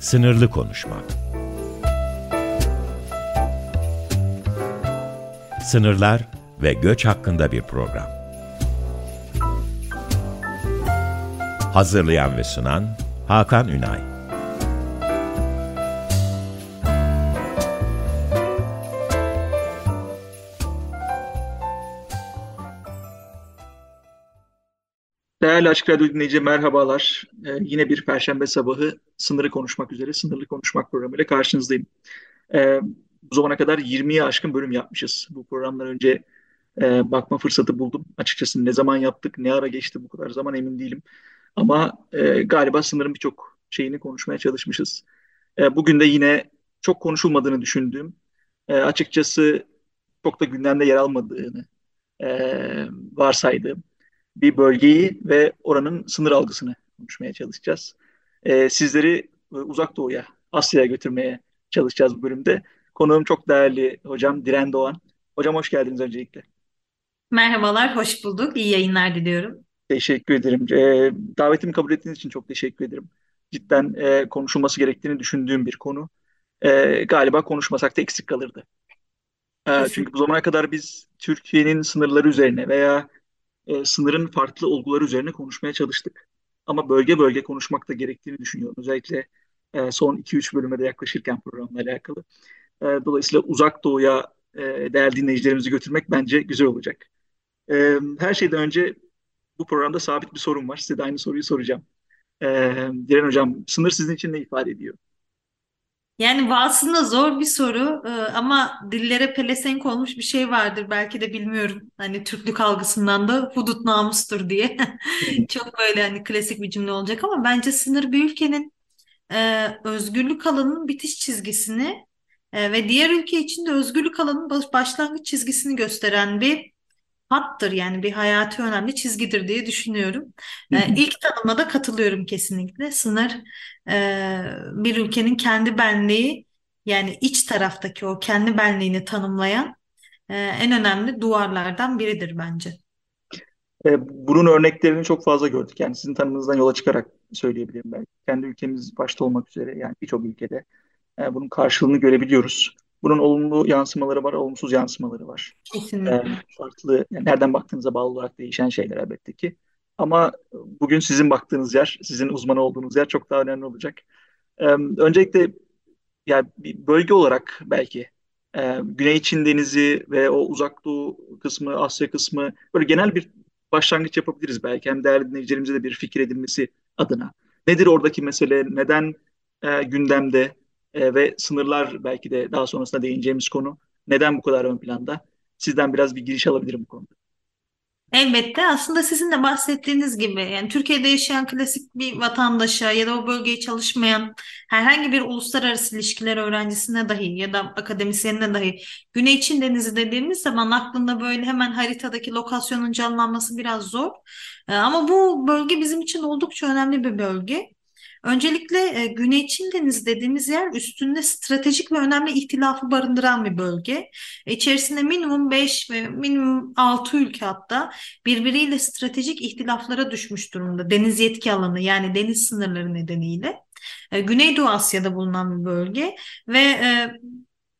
Sınırlı Konuşma Sınırlar ve göç hakkında bir program. Hazırlayan ve sunan Hakan Ünay Değerli Açık Radyo dinleyici merhabalar. Ee, yine bir Perşembe sabahı sınırı konuşmak üzere Sınırlı Konuşmak programıyla karşınızdayım. Ee, bu zamana kadar 20'ye aşkın bölüm yapmışız. Bu programdan önce e, bakma fırsatı buldum. Açıkçası ne zaman yaptık, ne ara geçti bu kadar zaman emin değilim. Ama e, galiba sınırın birçok şeyini konuşmaya çalışmışız. E, bugün de yine çok konuşulmadığını düşündüğüm, e, açıkçası çok da gündemde yer almadığını e, varsaydığım bir bölgeyi ve oranın sınır algısını konuşmaya çalışacağız. Ee, sizleri e, uzak doğuya, Asya'ya götürmeye çalışacağız bu bölümde. Konuğum çok değerli hocam Diren Doğan. Hocam hoş geldiniz öncelikle. Merhabalar, hoş bulduk. İyi yayınlar diliyorum. Teşekkür ederim. Ee, davetimi kabul ettiğiniz için çok teşekkür ederim. Cidden e, konuşulması gerektiğini düşündüğüm bir konu. E, galiba konuşmasak da eksik kalırdı. E, çünkü bu zamana kadar biz Türkiye'nin sınırları üzerine veya e, sınırın farklı olguları üzerine konuşmaya çalıştık. Ama bölge bölge konuşmak da gerektiğini düşünüyorum. Özellikle e, son 2-3 bölüme de yaklaşırken programla alakalı. E, dolayısıyla uzak doğuya e, değerli dinleyicilerimizi götürmek bence güzel olacak. E, her şeyden önce bu programda sabit bir sorun var. Size de aynı soruyu soracağım. E, Diren Hocam, sınır sizin için ne ifade ediyor? Yani aslında zor bir soru e, ama dillere pelesenk olmuş bir şey vardır belki de bilmiyorum. Hani Türklük algısından da hudut namustur diye. Çok böyle hani klasik bir cümle olacak ama bence sınır bir ülkenin e, özgürlük alanının bitiş çizgisini e, ve diğer ülke için de özgürlük alanının başlangıç çizgisini gösteren bir hattır yani bir hayati önemli çizgidir diye düşünüyorum. Ee, ilk tanıma da katılıyorum kesinlikle. Sınır e, bir ülkenin kendi benliği yani iç taraftaki o kendi benliğini tanımlayan e, en önemli duvarlardan biridir bence. E, bunun örneklerini çok fazla gördük. Yani sizin tanımınızdan yola çıkarak söyleyebilirim belki. Kendi ülkemiz başta olmak üzere yani birçok ülkede e, bunun karşılığını görebiliyoruz. Bunun olumlu yansımaları var, olumsuz yansımaları var. Kesinlikle. Ee, farklı, yani nereden baktığınıza bağlı olarak değişen şeyler elbette ki. Ama bugün sizin baktığınız yer, sizin uzman olduğunuz yer çok daha önemli olacak. Ee, öncelikle yani bir bölge olarak belki e, Güney Çin Denizi ve o uzak doğu kısmı, Asya kısmı böyle genel bir başlangıç yapabiliriz belki. Hem değerli dinleyicilerimize de bir fikir edinmesi adına. Nedir oradaki mesele? Neden e, gündemde? E, ve sınırlar belki de daha sonrasında değineceğimiz konu. Neden bu kadar ön planda? Sizden biraz bir giriş alabilirim bu konuda. Elbette aslında sizin de bahsettiğiniz gibi yani Türkiye'de yaşayan klasik bir vatandaşa ya da o bölgeye çalışmayan herhangi bir uluslararası ilişkiler öğrencisine dahi ya da akademisyenine dahi Güney Çin Denizi dediğimiz zaman aklında böyle hemen haritadaki lokasyonun canlanması biraz zor. Ee, ama bu bölge bizim için oldukça önemli bir bölge. Öncelikle e, Güney Çin Denizi dediğimiz yer üstünde stratejik ve önemli ihtilafı barındıran bir bölge. İçerisinde minimum 5 ve minimum 6 ülke hatta birbiriyle stratejik ihtilaflara düşmüş durumda. Deniz yetki alanı yani deniz sınırları nedeniyle. E, Güneydoğu Asya'da bulunan bir bölge ve e,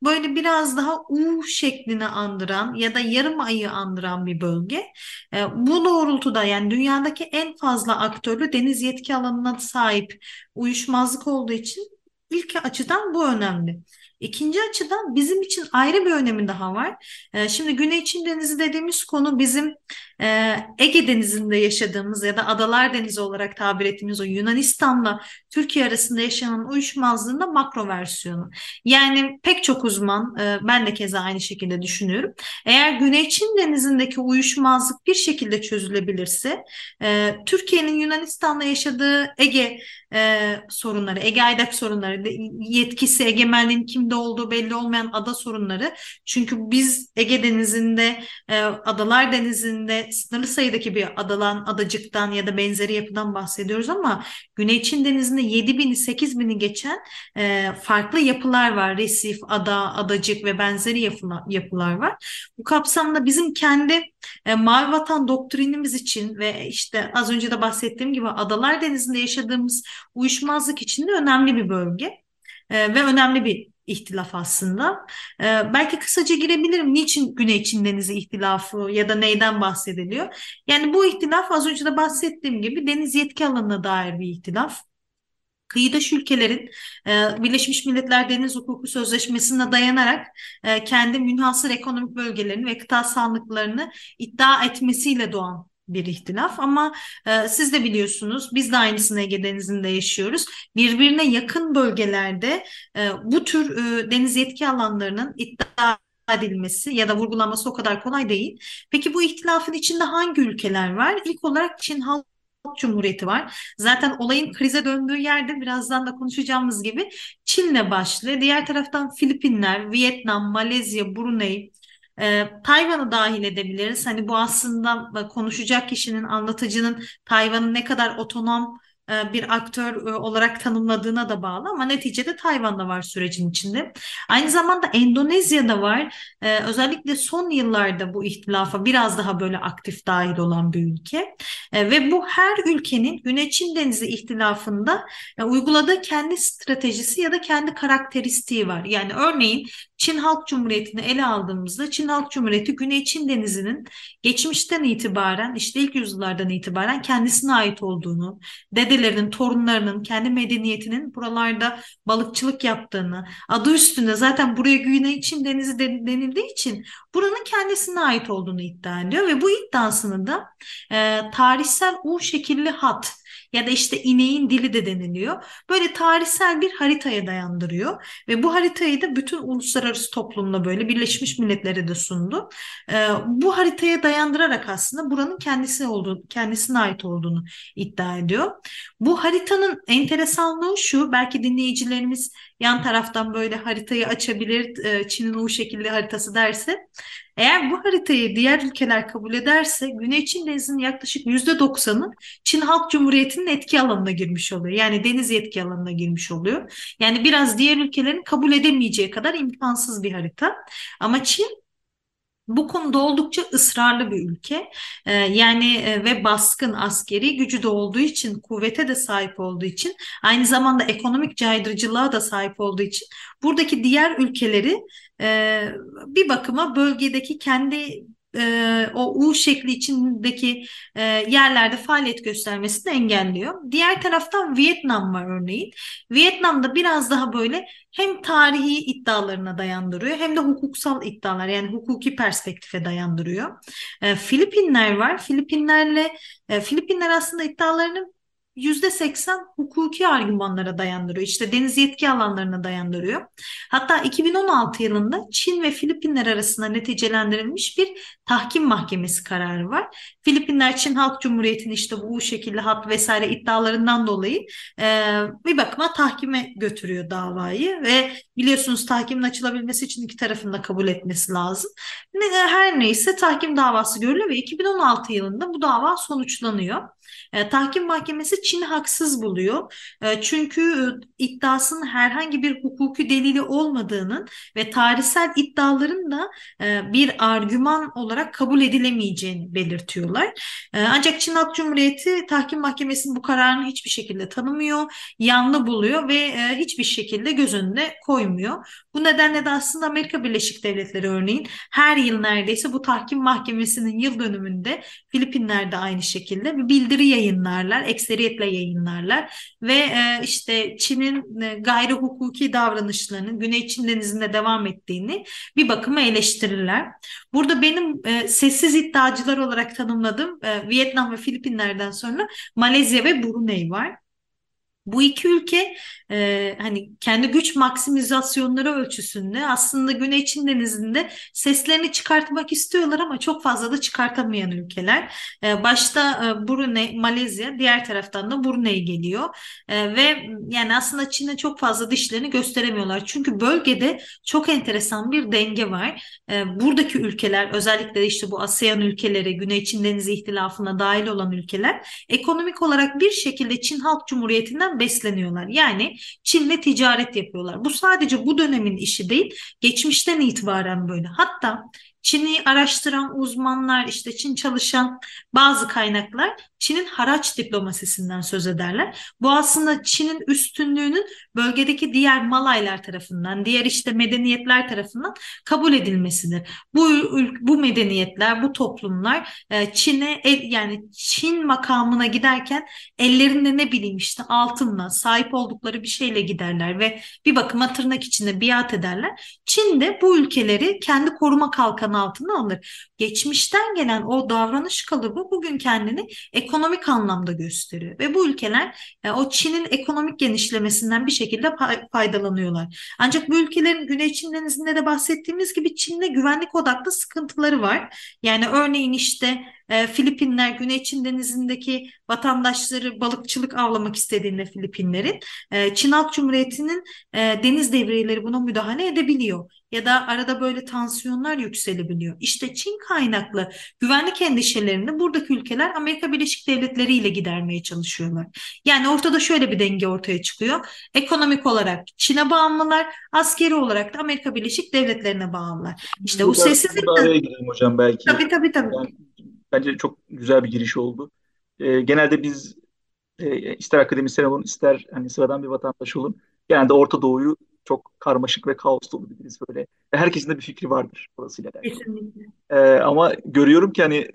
böyle biraz daha U şeklini andıran ya da yarım ayı andıran bir bölge. E, bu doğrultuda yani dünyadaki en fazla aktörlü deniz yetki alanına sahip uyuşmazlık olduğu için ilk açıdan bu önemli. İkinci açıdan bizim için ayrı bir önemi daha var. Ee, şimdi Güney Çin Denizi dediğimiz konu bizim e, Ege Denizi'nde yaşadığımız ya da Adalar Denizi olarak tabir ettiğimiz o Yunanistan'la Türkiye arasında yaşanan uyuşmazlığın da makro versiyonu. Yani pek çok uzman, e, ben de keza aynı şekilde düşünüyorum. Eğer Güney Çin Denizi'ndeki uyuşmazlık bir şekilde çözülebilirse, e, Türkiye'nin Yunanistan'la yaşadığı Ege sorunları, Ege Aydak sorunları, yetkisi, egemenliğin kim kimde olduğu belli olmayan ada sorunları. Çünkü biz Ege Denizi'nde, e, Adalar Denizi'nde sınırlı sayıdaki bir adalan, adacıktan ya da benzeri yapıdan bahsediyoruz ama Güney Çin Denizi'nde 7 bini, 8 bini geçen e, farklı yapılar var. Resif, ada, adacık ve benzeri yapılar, yapılar var. Bu kapsamda bizim kendi e, Mavi Vatan doktrinimiz için ve işte az önce de bahsettiğim gibi Adalar Denizi'nde yaşadığımız uyuşmazlık için de önemli bir bölge e, ve önemli bir ihtilaf aslında. E, belki kısaca girebilirim. Niçin Güney Çin Denizi ihtilafı ya da neyden bahsediliyor? Yani bu ihtilaf az önce de bahsettiğim gibi deniz yetki alanına dair bir ihtilaf. Kıyıdaş ülkelerin e, Birleşmiş Milletler Deniz Hukuku Sözleşmesi'ne dayanarak e, kendi münhasır ekonomik bölgelerini ve kıta sahanlıklarını iddia etmesiyle doğan bir ihtilaf ama e, siz de biliyorsunuz biz de aynısını Ege Denizi'nde yaşıyoruz. Birbirine yakın bölgelerde e, bu tür e, deniz yetki alanlarının iddia edilmesi ya da vurgulanması o kadar kolay değil. Peki bu ihtilafın içinde hangi ülkeler var? İlk olarak Çin Halk Cumhuriyeti var. Zaten olayın krize döndüğü yerde birazdan da konuşacağımız gibi Çin'le başlıyor. Diğer taraftan Filipinler, Vietnam, Malezya, Brunei, e, Tayvan'ı dahil edebiliriz. Hani bu aslında konuşacak kişinin, anlatıcının Tayvan'ın ne kadar otonom e, bir aktör e, olarak tanımladığına da bağlı ama neticede Tayvan'da var sürecin içinde. Aynı zamanda Endonezya'da var. E, özellikle son yıllarda bu ihtilafa biraz daha böyle aktif dahil olan bir ülke. Ve bu her ülkenin Güney Çin Denizi ihtilafında uyguladığı kendi stratejisi ya da kendi karakteristiği var. Yani örneğin Çin Halk Cumhuriyeti'ni ele aldığımızda Çin Halk Cumhuriyeti Güney Çin Denizi'nin geçmişten itibaren işte ilk yüzyıllardan itibaren kendisine ait olduğunu, dedelerinin, torunlarının, kendi medeniyetinin buralarda balıkçılık yaptığını, adı üstünde zaten buraya Güney Çin Denizi denildiği için buranın kendisine ait olduğunu iddia ediyor ve bu iddiasını da e, tarihsel U şekilli hat ya da işte ineğin dili de deniliyor. Böyle tarihsel bir haritaya dayandırıyor ve bu haritayı da bütün uluslararası toplumla böyle Birleşmiş Milletler'e de sundu. Ee, bu haritaya dayandırarak aslında buranın kendisi olduğu, kendisine ait olduğunu iddia ediyor. Bu haritanın enteresanlığı şu, belki dinleyicilerimiz yan taraftan böyle haritayı açabilir, e, Çin'in o şekilde haritası derse. Eğer bu haritayı diğer ülkeler kabul ederse Güney Çin Denizi'nin yaklaşık %90'ı Çin Halk Cumhuriyeti'nin etki alanına girmiş oluyor. Yani deniz etki alanına girmiş oluyor. Yani biraz diğer ülkelerin kabul edemeyeceği kadar imkansız bir harita. Ama Çin bu konuda oldukça ısrarlı bir ülke. Ee, yani e, ve baskın askeri gücü de olduğu için, kuvvete de sahip olduğu için, aynı zamanda ekonomik caydırıcılığa da sahip olduğu için buradaki diğer ülkeleri e, bir bakıma bölgedeki kendi e, o U şekli içindeki e, yerlerde faaliyet göstermesini engelliyor. Diğer taraftan Vietnam var örneğin. Vietnam'da biraz daha böyle hem tarihi iddialarına dayandırıyor hem de hukuksal iddialar yani hukuki perspektife dayandırıyor. E, Filipinler var. Filipinlerle e, Filipinler aslında iddialarını %80 hukuki argümanlara dayandırıyor. İşte deniz yetki alanlarına dayandırıyor. Hatta 2016 yılında Çin ve Filipinler arasında neticelendirilmiş bir tahkim mahkemesi kararı var. Filipinler Çin Halk Cumhuriyeti'nin işte bu şekilde hat vesaire iddialarından dolayı e, bir bakıma tahkime götürüyor davayı ve biliyorsunuz tahkimin açılabilmesi için iki tarafın da kabul etmesi lazım. Her neyse tahkim davası görülüyor ve 2016 yılında bu dava sonuçlanıyor. E, tahkim mahkemesi Çin'i haksız buluyor. E, çünkü e, iddiasının herhangi bir hukuki delili olmadığının ve tarihsel iddiaların da e, bir argüman olarak kabul edilemeyeceğini belirtiyorlar. E, ancak Çin Halk Cumhuriyeti tahkim mahkemesinin bu kararını hiçbir şekilde tanımıyor, yanlı buluyor ve e, hiçbir şekilde göz önüne koymuyor. Bu nedenle de aslında Amerika Birleşik Devletleri örneğin her yıl neredeyse bu tahkim mahkemesinin yıl dönümünde Filipinler'de aynı şekilde bir bildiri yayınlarlar, ekseriyetle yayınlarlar ve e, işte Çin'in e, gayri hukuki davranışlarının Güney Çin Denizi'nde devam ettiğini bir bakıma eleştirirler. Burada benim e, sessiz iddiacılar olarak tanımladığım e, Vietnam ve Filipinler'den sonra Malezya ve Brunei var. Bu iki ülke e, hani kendi güç maksimizasyonları ölçüsünde aslında Güney Çin Denizi'nde seslerini çıkartmak istiyorlar ama çok fazla da çıkartamayan ülkeler. E, başta e, Brunei, Malezya, diğer taraftan da Brunei geliyor e, ve yani aslında Çin'e çok fazla dişlerini gösteremiyorlar. Çünkü bölgede çok enteresan bir denge var. E, buradaki ülkeler özellikle işte bu ASEAN ülkeleri, Güney Çin Denizi ihtilafına dahil olan ülkeler ekonomik olarak bir şekilde Çin Halk Cumhuriyeti'nden besleniyorlar. Yani Çin'le ticaret yapıyorlar. Bu sadece bu dönemin işi değil, geçmişten itibaren böyle. Hatta Çin'i araştıran uzmanlar, işte Çin çalışan bazı kaynaklar Çin'in haraç diplomasisinden söz ederler. Bu aslında Çin'in üstünlüğünün bölgedeki diğer Malaylar tarafından, diğer işte medeniyetler tarafından kabul edilmesidir. Bu bu medeniyetler, bu toplumlar e, Çin'e yani Çin makamına giderken ellerinde ne bileyim işte altınla sahip oldukları bir şeyle giderler ve bir bakıma tırnak içinde biat ederler. Çin de bu ülkeleri kendi koruma kalkanı altına alır. Geçmişten gelen o davranış kalıbı bugün kendini ekonomik anlamda gösteriyor ve bu ülkeler e, o Çin'in ekonomik genişlemesinden bir şekilde faydalanıyorlar. Ancak bu ülkelerin Güney Çin Denizi'nde de bahsettiğimiz gibi Çin'de güvenlik odaklı sıkıntıları var. Yani örneğin işte e, Filipinler Güney Çin Denizi'ndeki vatandaşları balıkçılık avlamak istediğinde Filipinlerin e, Çin Halk Cumhuriyeti'nin deniz devriyeleri buna müdahale edebiliyor. Ya da arada böyle tansiyonlar yükselebiliyor. İşte Çin kaynaklı güvenlik endişelerini buradaki ülkeler Amerika Birleşik Devletleri ile gidermeye çalışıyorlar. Yani ortada şöyle bir denge ortaya çıkıyor. Ekonomik olarak Çin'e bağımlılar, askeri olarak da Amerika Birleşik Devletleri'ne bağımlılar. İşte bu sessizlik... Burada araya gireyim hocam belki. Tabii tabii tabii. Yani Bence çok güzel bir giriş oldu. E, genelde biz e, ister akademisyen olun ister hani sıradan bir vatandaş olun genelde Orta Doğu'yu çok karmaşık ve kaos dolu biliriz böyle. Ve herkesin de bir fikri vardır orasıyla alakalı. Kesinlikle. E, ama görüyorum ki hani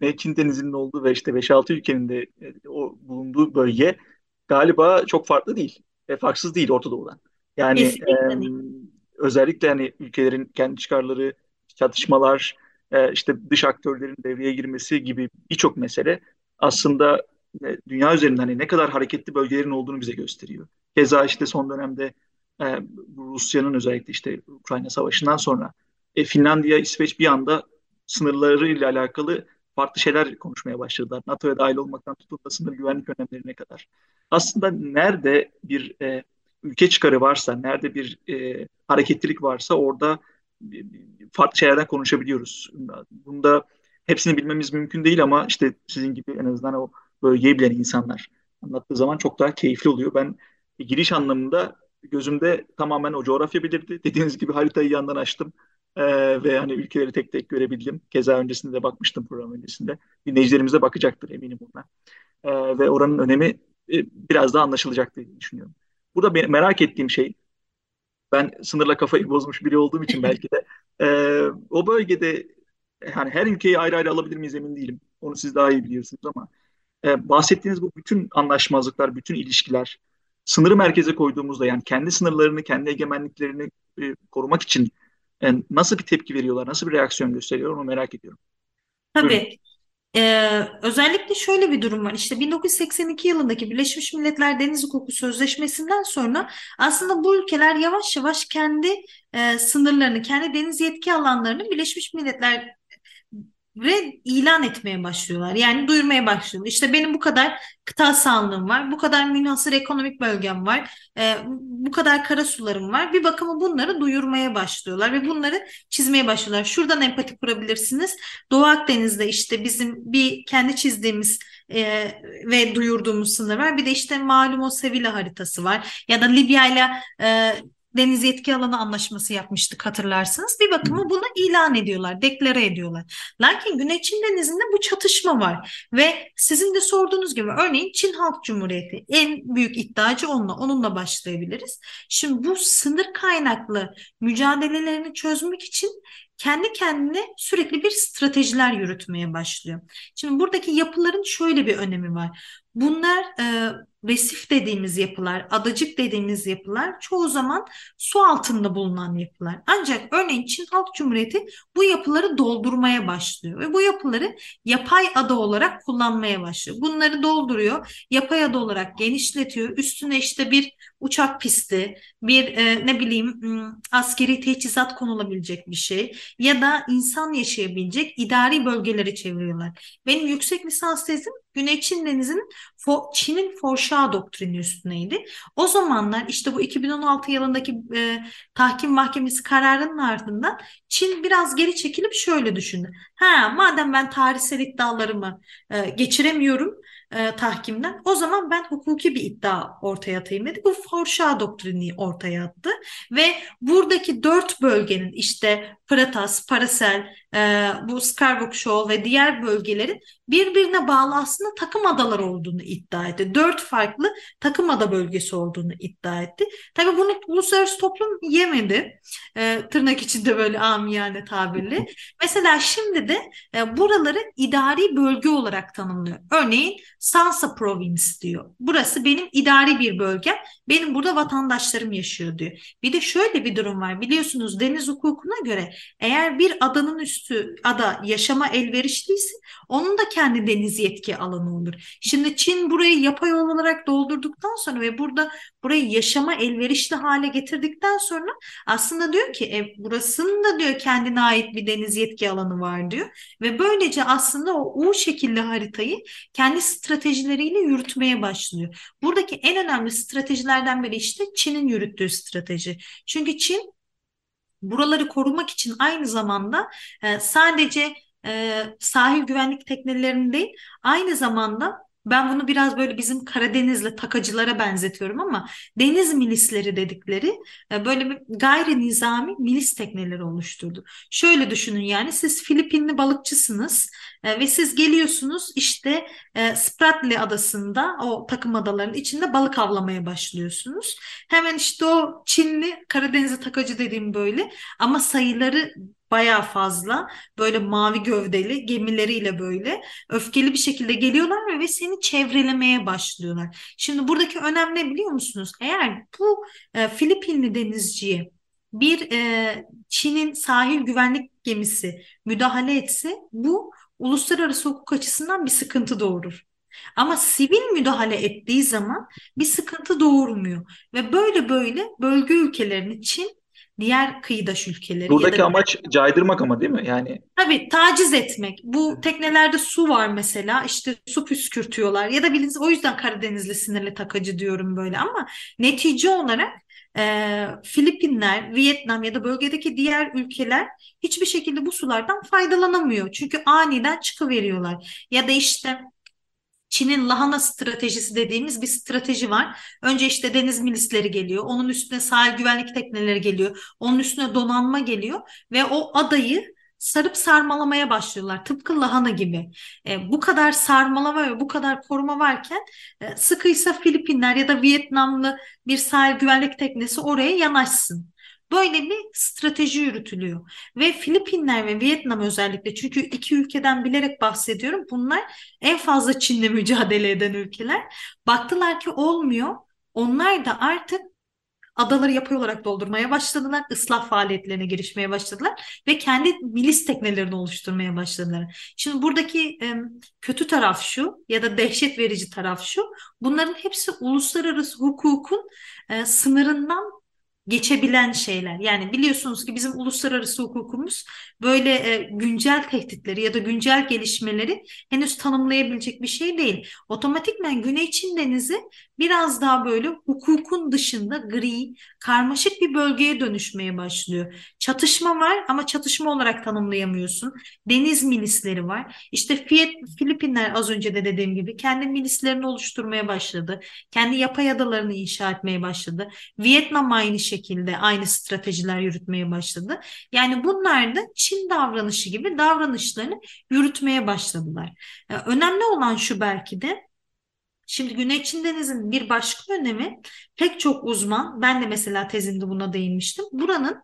ne Çin Denizi'nin olduğu ve işte 5-6 ülkenin de e, o bulunduğu bölge galiba çok farklı değil. Ve farksız değil Orta Doğu'dan. Yani e, özellikle hani ülkelerin kendi çıkarları, çatışmalar, e, işte dış aktörlerin devreye girmesi gibi birçok mesele aslında e, dünya üzerinde hani ne kadar hareketli bölgelerin olduğunu bize gösteriyor. Keza işte son dönemde e, Rusya'nın özellikle işte Ukrayna Savaşı'ndan sonra e, Finlandiya, İsveç bir anda sınırlarıyla alakalı farklı şeyler konuşmaya başladılar. NATO'ya dahil olmaktan tutun da sınır güvenlik önlemlerine kadar. Aslında nerede bir e, ülke çıkarı varsa, nerede bir e, hareketlilik varsa orada farklı şeylerden konuşabiliyoruz. Bunda hepsini bilmemiz mümkün değil ama işte sizin gibi en azından o bölgeyi bilen insanlar anlattığı zaman çok daha keyifli oluyor. Ben giriş anlamında gözümde tamamen o coğrafya belirdi. Dediğiniz gibi haritayı yandan açtım. Ee, ve hani ülkeleri tek tek görebildim. Keza öncesinde de bakmıştım program öncesinde. Dinleyicilerimiz de bakacaktır eminim ona. Ee, ve oranın önemi e, biraz daha anlaşılacaktır diye düşünüyorum. Burada merak ettiğim şey ben sınırla kafayı bozmuş biri olduğum için belki de e, o bölgede yani her ülkeyi ayrı ayrı alabilir miyiz emin değilim. Onu siz daha iyi biliyorsunuz ama e, bahsettiğiniz bu bütün anlaşmazlıklar, bütün ilişkiler sınırı merkeze koyduğumuzda yani kendi sınırlarını, kendi egemenliklerini e, korumak için e, nasıl bir tepki veriyorlar, nasıl bir reaksiyon gösteriyor onu merak ediyorum. Tabii. Buyurun. Ee, özellikle şöyle bir durum var. İşte 1982 yılındaki Birleşmiş Milletler Deniz Hukuku Sözleşmesi'nden sonra aslında bu ülkeler yavaş yavaş kendi e, sınırlarını, kendi deniz yetki alanlarını Birleşmiş Milletler ve ilan etmeye başlıyorlar. Yani duyurmaya başlıyorlar. İşte benim bu kadar kıta sahanlığım var, bu kadar münhasır ekonomik bölgem var, e, bu kadar kara sularım var. Bir bakıma bunları duyurmaya başlıyorlar ve bunları çizmeye başlıyorlar. Şuradan empati kurabilirsiniz. Doğu Akdeniz'de işte bizim bir kendi çizdiğimiz e, ve duyurduğumuz sınır var. Bir de işte malum o Sevilla haritası var. Ya da Libya ile e, deniz yetki alanı anlaşması yapmıştık hatırlarsınız. Bir bakıma bunu ilan ediyorlar, deklare ediyorlar. Lakin Güney Çin Denizi'nde bu çatışma var ve sizin de sorduğunuz gibi örneğin Çin Halk Cumhuriyeti en büyük iddiacı onunla, onunla başlayabiliriz. Şimdi bu sınır kaynaklı mücadelelerini çözmek için kendi kendine sürekli bir stratejiler yürütmeye başlıyor. Şimdi buradaki yapıların şöyle bir önemi var. Bunlar e, resif dediğimiz yapılar, adacık dediğimiz yapılar çoğu zaman su altında bulunan yapılar. Ancak örneğin Çin Halk Cumhuriyeti bu yapıları doldurmaya başlıyor ve bu yapıları yapay ada olarak kullanmaya başlıyor. Bunları dolduruyor, yapay ada olarak genişletiyor. Üstüne işte bir uçak pisti, bir e, ne bileyim askeri teçhizat konulabilecek bir şey ya da insan yaşayabilecek idari bölgeleri çeviriyorlar. Benim yüksek lisans tezim Güney Çin Denizi'nin Çin'in forşa doktrini üstüneydi. O zamanlar işte bu 2016 yılındaki e, tahkim mahkemesi kararının ardından Çin biraz geri çekilip şöyle düşündü. Ha madem ben tarihsel iddialarımı e, geçiremiyorum e, tahkimden. O zaman ben hukuki bir iddia ortaya atayım dedi. Bu Forşa doktrini ortaya attı ve buradaki dört bölgenin işte Pratas, Paracel, e, bu Scarborough Shoal ve diğer bölgelerin birbirine bağlı aslında takım adalar olduğunu iddia etti. Dört farklı takım ada bölgesi olduğunu iddia etti. Tabii bunu uluslararası toplum yemedi. E, tırnak içinde böyle amiyane tabirle. Mesela şimdi de e, buraları idari bölge olarak tanımlıyor. Örneğin Sansa Province diyor. Burası benim idari bir bölgem. Benim burada vatandaşlarım yaşıyor diyor. Bir de şöyle bir durum var. Biliyorsunuz deniz hukukuna göre eğer bir adanın üstü ada yaşama elverişliyse onun da kendi deniz yetki alanı olur. Şimdi Çin burayı yapay olarak doldurduktan sonra ve burada burayı yaşama elverişli hale getirdikten sonra aslında diyor ki e, burasının da diyor kendine ait bir deniz yetki alanı var diyor. Ve böylece aslında o U şekilli haritayı kendi stratejileriyle yürütmeye başlıyor. Buradaki en önemli stratejilerden biri işte Çin'in yürüttüğü strateji. Çünkü Çin buraları korumak için aynı zamanda e, sadece e, sahil güvenlik teknelerini değil aynı zamanda ben bunu biraz böyle bizim Karadenizli takacılara benzetiyorum ama deniz milisleri dedikleri e, böyle bir gayri nizami milis tekneleri oluşturdu. Şöyle düşünün yani siz Filipinli balıkçısınız e, ve siz geliyorsunuz işte e, Spratly adasında o takım adalarının içinde balık avlamaya başlıyorsunuz. Hemen işte o Çinli Karadenizli takacı dediğim böyle ama sayıları baya fazla böyle mavi gövdeli gemileriyle böyle öfkeli bir şekilde geliyorlar ve seni çevrelemeye başlıyorlar. Şimdi buradaki önem ne biliyor musunuz? Eğer bu e, Filipinli denizciye bir e, Çin'in sahil güvenlik gemisi müdahale etse bu uluslararası hukuk açısından bir sıkıntı doğurur. Ama sivil müdahale ettiği zaman bir sıkıntı doğurmuyor. Ve böyle böyle bölge ülkelerini Çin diğer kıyıdaş ülkeleri Buradaki ya da amaç caydırmak ama değil mi? Yani tabii taciz etmek. Bu teknelerde su var mesela işte su püskürtüyorlar ya da biliniz o yüzden Karadenizli sinirli takacı diyorum böyle ama netice olarak e, Filipinler, Vietnam ya da bölgedeki diğer ülkeler hiçbir şekilde bu sulardan faydalanamıyor. Çünkü aniden çıkıveriyorlar. Ya da işte Çin'in lahana stratejisi dediğimiz bir strateji var. Önce işte deniz milisleri geliyor. Onun üstüne sahil güvenlik tekneleri geliyor. Onun üstüne donanma geliyor ve o adayı sarıp sarmalamaya başlıyorlar. Tıpkı lahana gibi. E, bu kadar sarmalama ve bu kadar koruma varken e, sıkıysa Filipinler ya da Vietnamlı bir sahil güvenlik teknesi oraya yanaşsın. Böyle bir strateji yürütülüyor. Ve Filipinler ve Vietnam özellikle çünkü iki ülkeden bilerek bahsediyorum. Bunlar en fazla Çin'le mücadele eden ülkeler. Baktılar ki olmuyor. Onlar da artık adaları yapay olarak doldurmaya başladılar. ıslah faaliyetlerine girişmeye başladılar ve kendi milis teknelerini oluşturmaya başladılar. Şimdi buradaki e, kötü taraf şu ya da dehşet verici taraf şu. Bunların hepsi uluslararası hukukun e, sınırından geçebilen şeyler. Yani biliyorsunuz ki bizim uluslararası hukukumuz böyle e, güncel tehditleri ya da güncel gelişmeleri henüz tanımlayabilecek bir şey değil. Otomatikmen Güney Çin Denizi biraz daha böyle hukukun dışında gri, karmaşık bir bölgeye dönüşmeye başlıyor. Çatışma var ama çatışma olarak tanımlayamıyorsun. Deniz milisleri var. İşte Filipinler az önce de dediğim gibi kendi milislerini oluşturmaya başladı. Kendi yapay adalarını inşa etmeye başladı. Vietnam aynı şekilde aynı stratejiler yürütmeye başladı. Yani bunlar da Çin davranışı gibi davranışlarını yürütmeye başladılar. Önemli olan şu belki de Şimdi Güney Çin Denizi'nin bir başka önemi pek çok uzman, ben de mesela tezimde buna değinmiştim. Buranın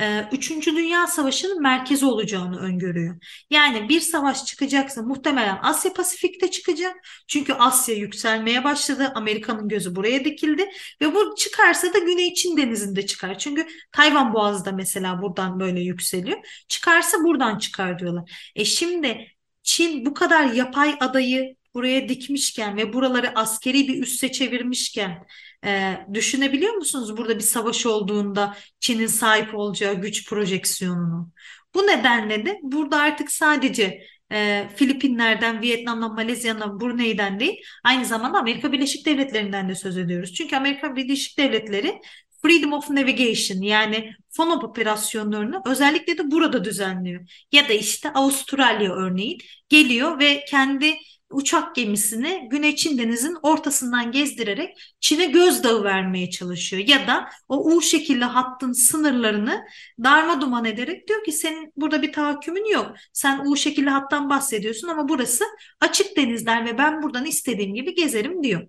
e, Üçüncü Dünya Savaşı'nın merkezi olacağını öngörüyor. Yani bir savaş çıkacaksa muhtemelen Asya Pasifik'te çıkacak. Çünkü Asya yükselmeye başladı. Amerika'nın gözü buraya dikildi ve bu çıkarsa da Güney Çin Denizi'nde çıkar. Çünkü Tayvan Boğazı da mesela buradan böyle yükseliyor. Çıkarsa buradan çıkar diyorlar. E şimdi Çin bu kadar yapay adayı buraya dikmişken ve buraları askeri bir üsse çevirmişken e, düşünebiliyor musunuz burada bir savaş olduğunda Çin'in sahip olacağı güç projeksiyonunu? Bu nedenle de burada artık sadece e, Filipinler'den, Vietnam'dan, Malezya'dan, Brunei'den değil, aynı zamanda Amerika Birleşik Devletleri'nden de söz ediyoruz. Çünkü Amerika Birleşik Devletleri Freedom of Navigation yani FONOP operasyonlarını özellikle de burada düzenliyor. Ya da işte Avustralya örneğin geliyor ve kendi uçak gemisini Güney Çin Denizi'nin ortasından gezdirerek Çin'e gözdağı vermeye çalışıyor. Ya da o U şekilli hattın sınırlarını darma duman ederek diyor ki senin burada bir tahakkümün yok. Sen U şekilli hattan bahsediyorsun ama burası açık denizler ve ben buradan istediğim gibi gezerim diyor.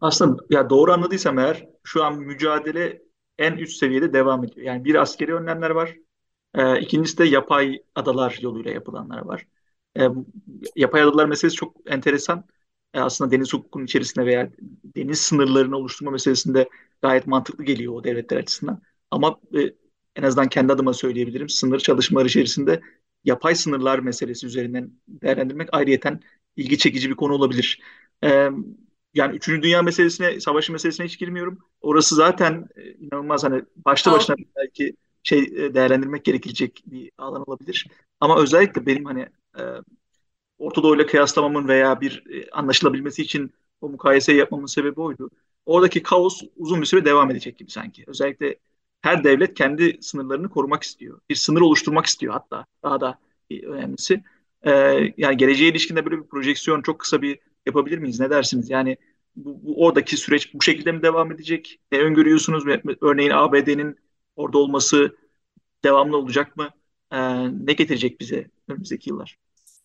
Aslında ya doğru anladıysam eğer şu an mücadele en üst seviyede devam ediyor. Yani bir askeri önlemler var. E, ikincisi de yapay adalar yoluyla yapılanlar var. E, yapay adalar meselesi çok enteresan. E, aslında deniz hukukunun içerisinde veya deniz sınırlarını oluşturma meselesinde gayet mantıklı geliyor o devletler açısından. Ama e, en azından kendi adıma söyleyebilirim. Sınır çalışmaları içerisinde yapay sınırlar meselesi üzerinden değerlendirmek ayrıyeten ilgi çekici bir konu olabilir. E, yani Üçüncü Dünya meselesine, savaşı meselesine hiç girmiyorum. Orası zaten e, inanılmaz hani başta başına belki şey e, değerlendirmek gerekecek bir alan olabilir. Ama özellikle benim hani e, Orta Doğu ile kıyaslamamın veya bir e, anlaşılabilmesi için o mukayeseyi yapmamın sebebi oydu. Oradaki kaos uzun bir süre devam edecek gibi sanki. Özellikle her devlet kendi sınırlarını korumak istiyor. Bir sınır oluşturmak istiyor hatta. Daha da önemlisi. Ee, yani geleceğe ilişkinde böyle bir projeksiyon çok kısa bir yapabilir miyiz? Ne dersiniz? Yani bu, bu oradaki süreç bu şekilde mi devam edecek? Ne öngörüyorsunuz? Örneğin ABD'nin orada olması devamlı olacak mı? Ee, ne getirecek bize önümüzdeki yıllar?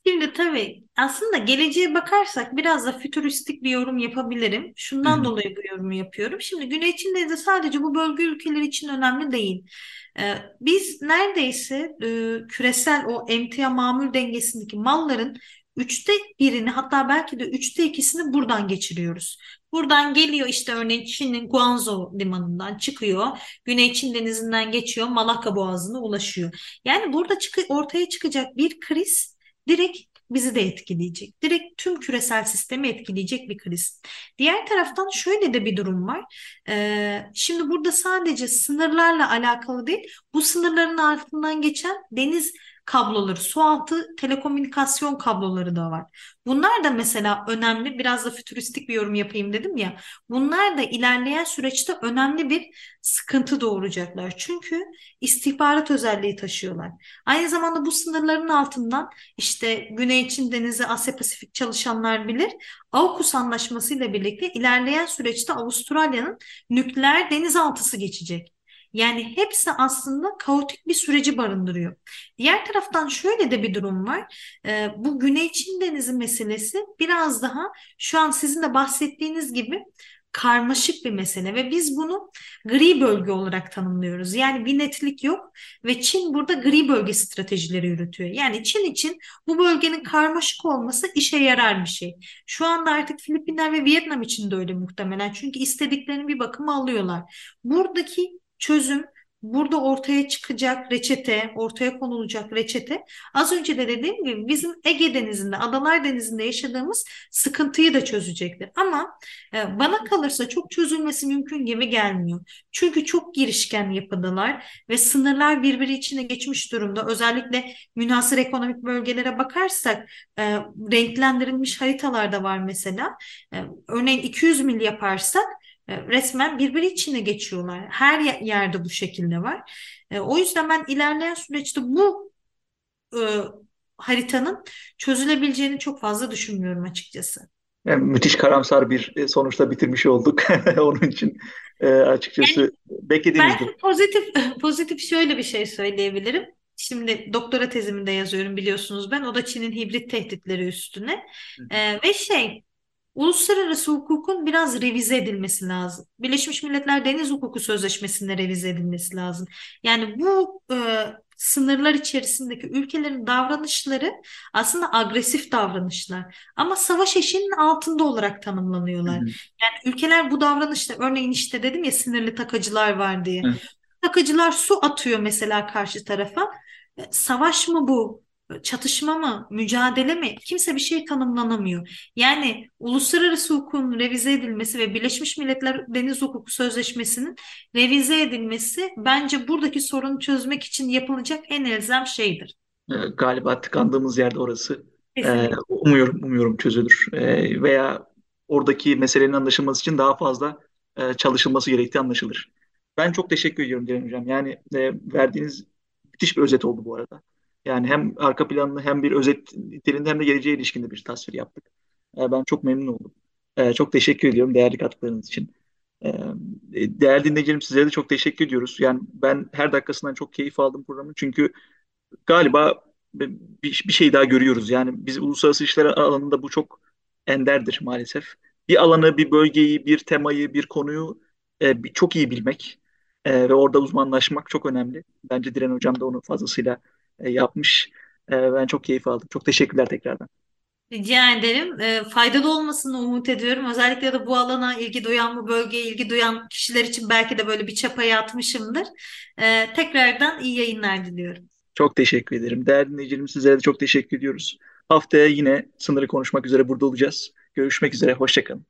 Şimdi tabii aslında geleceğe bakarsak biraz da fütüristik bir yorum yapabilirim. Şundan Hı-hı. dolayı bu yorumu yapıyorum. Şimdi Güney Çin de sadece bu bölge ülkeleri için önemli değil. Ee, biz neredeyse e, küresel o emtia mamul dengesindeki malların üçte birini hatta belki de üçte ikisini buradan geçiriyoruz. Buradan geliyor işte örneğin Çin'in Guangzhou limanından çıkıyor. Güney Çin denizinden geçiyor. Malakka Boğazı'na ulaşıyor. Yani burada çık ortaya çıkacak bir kriz direkt bizi de etkileyecek. Direkt tüm küresel sistemi etkileyecek bir kriz. Diğer taraftan şöyle de bir durum var. Ee, şimdi burada sadece sınırlarla alakalı değil, bu sınırların altından geçen deniz kabloları, su altı telekomünikasyon kabloları da var. Bunlar da mesela önemli, biraz da fütüristik bir yorum yapayım dedim ya. Bunlar da ilerleyen süreçte önemli bir sıkıntı doğuracaklar. Çünkü istihbarat özelliği taşıyorlar. Aynı zamanda bu sınırların altından işte Güney Çin Denizi, Asya Pasifik çalışanlar bilir. AUKUS anlaşması ile birlikte ilerleyen süreçte Avustralya'nın nükleer denizaltısı geçecek. Yani hepsi aslında kaotik bir süreci barındırıyor. Diğer taraftan şöyle de bir durum var. Ee, bu Güney Çin Denizi meselesi biraz daha şu an sizin de bahsettiğiniz gibi karmaşık bir mesele ve biz bunu gri bölge olarak tanımlıyoruz. Yani bir netlik yok ve Çin burada gri bölge stratejileri yürütüyor. Yani Çin için bu bölgenin karmaşık olması işe yarar bir şey. Şu anda artık Filipinler ve Vietnam için de öyle muhtemelen. Çünkü istediklerini bir bakıma alıyorlar. Buradaki çözüm burada ortaya çıkacak reçete, ortaya konulacak reçete az önce de dediğim gibi bizim Ege Denizi'nde, Adalar Denizi'nde yaşadığımız sıkıntıyı da çözecektir. Ama e, bana kalırsa çok çözülmesi mümkün gibi gelmiyor. Çünkü çok girişken yapıdalar ve sınırlar birbiri içine geçmiş durumda. Özellikle münhasır ekonomik bölgelere bakarsak e, renklendirilmiş haritalar da var mesela. E, örneğin 200 mil yaparsak resmen birbiri içine geçiyorlar. Her yerde bu şekilde var. E, o yüzden ben ilerleyen süreçte bu e, haritanın çözülebileceğini çok fazla düşünmüyorum açıkçası. Yani müthiş karamsar bir e, sonuçta bitirmiş olduk. Onun için e, açıkçası yani, beklediğimiz Belki pozitif, pozitif şöyle bir şey söyleyebilirim. Şimdi doktora tezimi de yazıyorum biliyorsunuz ben. O da Çin'in hibrit tehditleri üstüne. E, ve şey uluslararası hukukun biraz revize edilmesi lazım. Birleşmiş Milletler Deniz Hukuku Sözleşmesi'nde revize edilmesi lazım. Yani bu e, sınırlar içerisindeki ülkelerin davranışları aslında agresif davranışlar. Ama savaş eşiğinin altında olarak tanımlanıyorlar. Hı hı. Yani ülkeler bu davranışta örneğin işte dedim ya sinirli takıcılar var diye. Evet. Takıcılar su atıyor mesela karşı tarafa. E, Savaş mı bu? Çatışma mı? Mücadele mi? Kimse bir şey tanımlanamıyor. Yani uluslararası hukukun revize edilmesi ve Birleşmiş Milletler Deniz Hukuku Sözleşmesi'nin revize edilmesi bence buradaki sorunu çözmek için yapılacak en elzem şeydir. Galiba tıkandığımız yerde orası. E, Kesinlikle. umuyorum, umuyorum çözülür. E, veya oradaki meselenin anlaşılması için daha fazla e, çalışılması gerektiği anlaşılır. Ben çok teşekkür ediyorum Dilan Hocam. Yani e, verdiğiniz müthiş bir özet oldu bu arada. Yani hem arka planlı hem bir özet niteliğinde hem de geleceğe ilişkin de bir tasvir yaptık. E, ben çok memnun oldum. E, çok teşekkür ediyorum değerli katkılarınız için. E, değerli dinleyicilerim sizlere de çok teşekkür ediyoruz. Yani ben her dakikasından çok keyif aldım programın. Çünkü galiba bir, şey daha görüyoruz. Yani biz uluslararası işler alanında bu çok enderdir maalesef. Bir alanı, bir bölgeyi, bir temayı, bir konuyu e, çok iyi bilmek e, ve orada uzmanlaşmak çok önemli. Bence Diren Hocam da onu fazlasıyla e, yapmış. E, ben çok keyif aldım. Çok teşekkürler tekrardan. Rica ederim. E, faydalı olmasını umut ediyorum. Özellikle de bu alana ilgi duyan, bu bölgeye ilgi duyan kişiler için belki de böyle bir çapayı atmışımdır. E, tekrardan iyi yayınlar diliyorum. Çok teşekkür ederim. Değerli dinleyicilerim sizlere de çok teşekkür ediyoruz. Haftaya yine sınırı konuşmak üzere burada olacağız. Görüşmek üzere. Hoşça kalın.